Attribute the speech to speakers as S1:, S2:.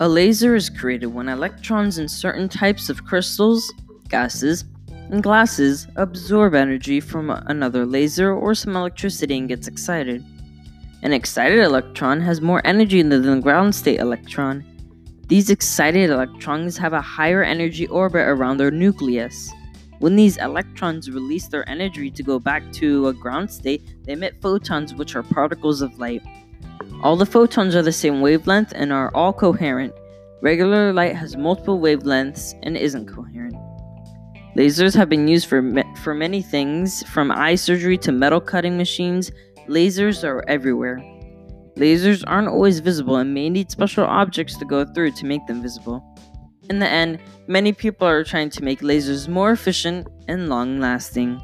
S1: A laser is created when electrons in certain types of crystals, gases, and glasses absorb energy from another laser or some electricity and gets excited. An excited electron has more energy than the ground state electron. These excited electrons have a higher energy orbit around their nucleus. When these electrons release their energy to go back to a ground state, they emit photons, which are particles of light. All the photons are the same wavelength and are all coherent. Regular light has multiple wavelengths and isn't coherent. Lasers have been used for, for many things, from eye surgery to metal cutting machines. Lasers are everywhere. Lasers aren't always visible and may need special objects to go through to make them visible. In the end, many people are trying to make lasers more efficient and long lasting.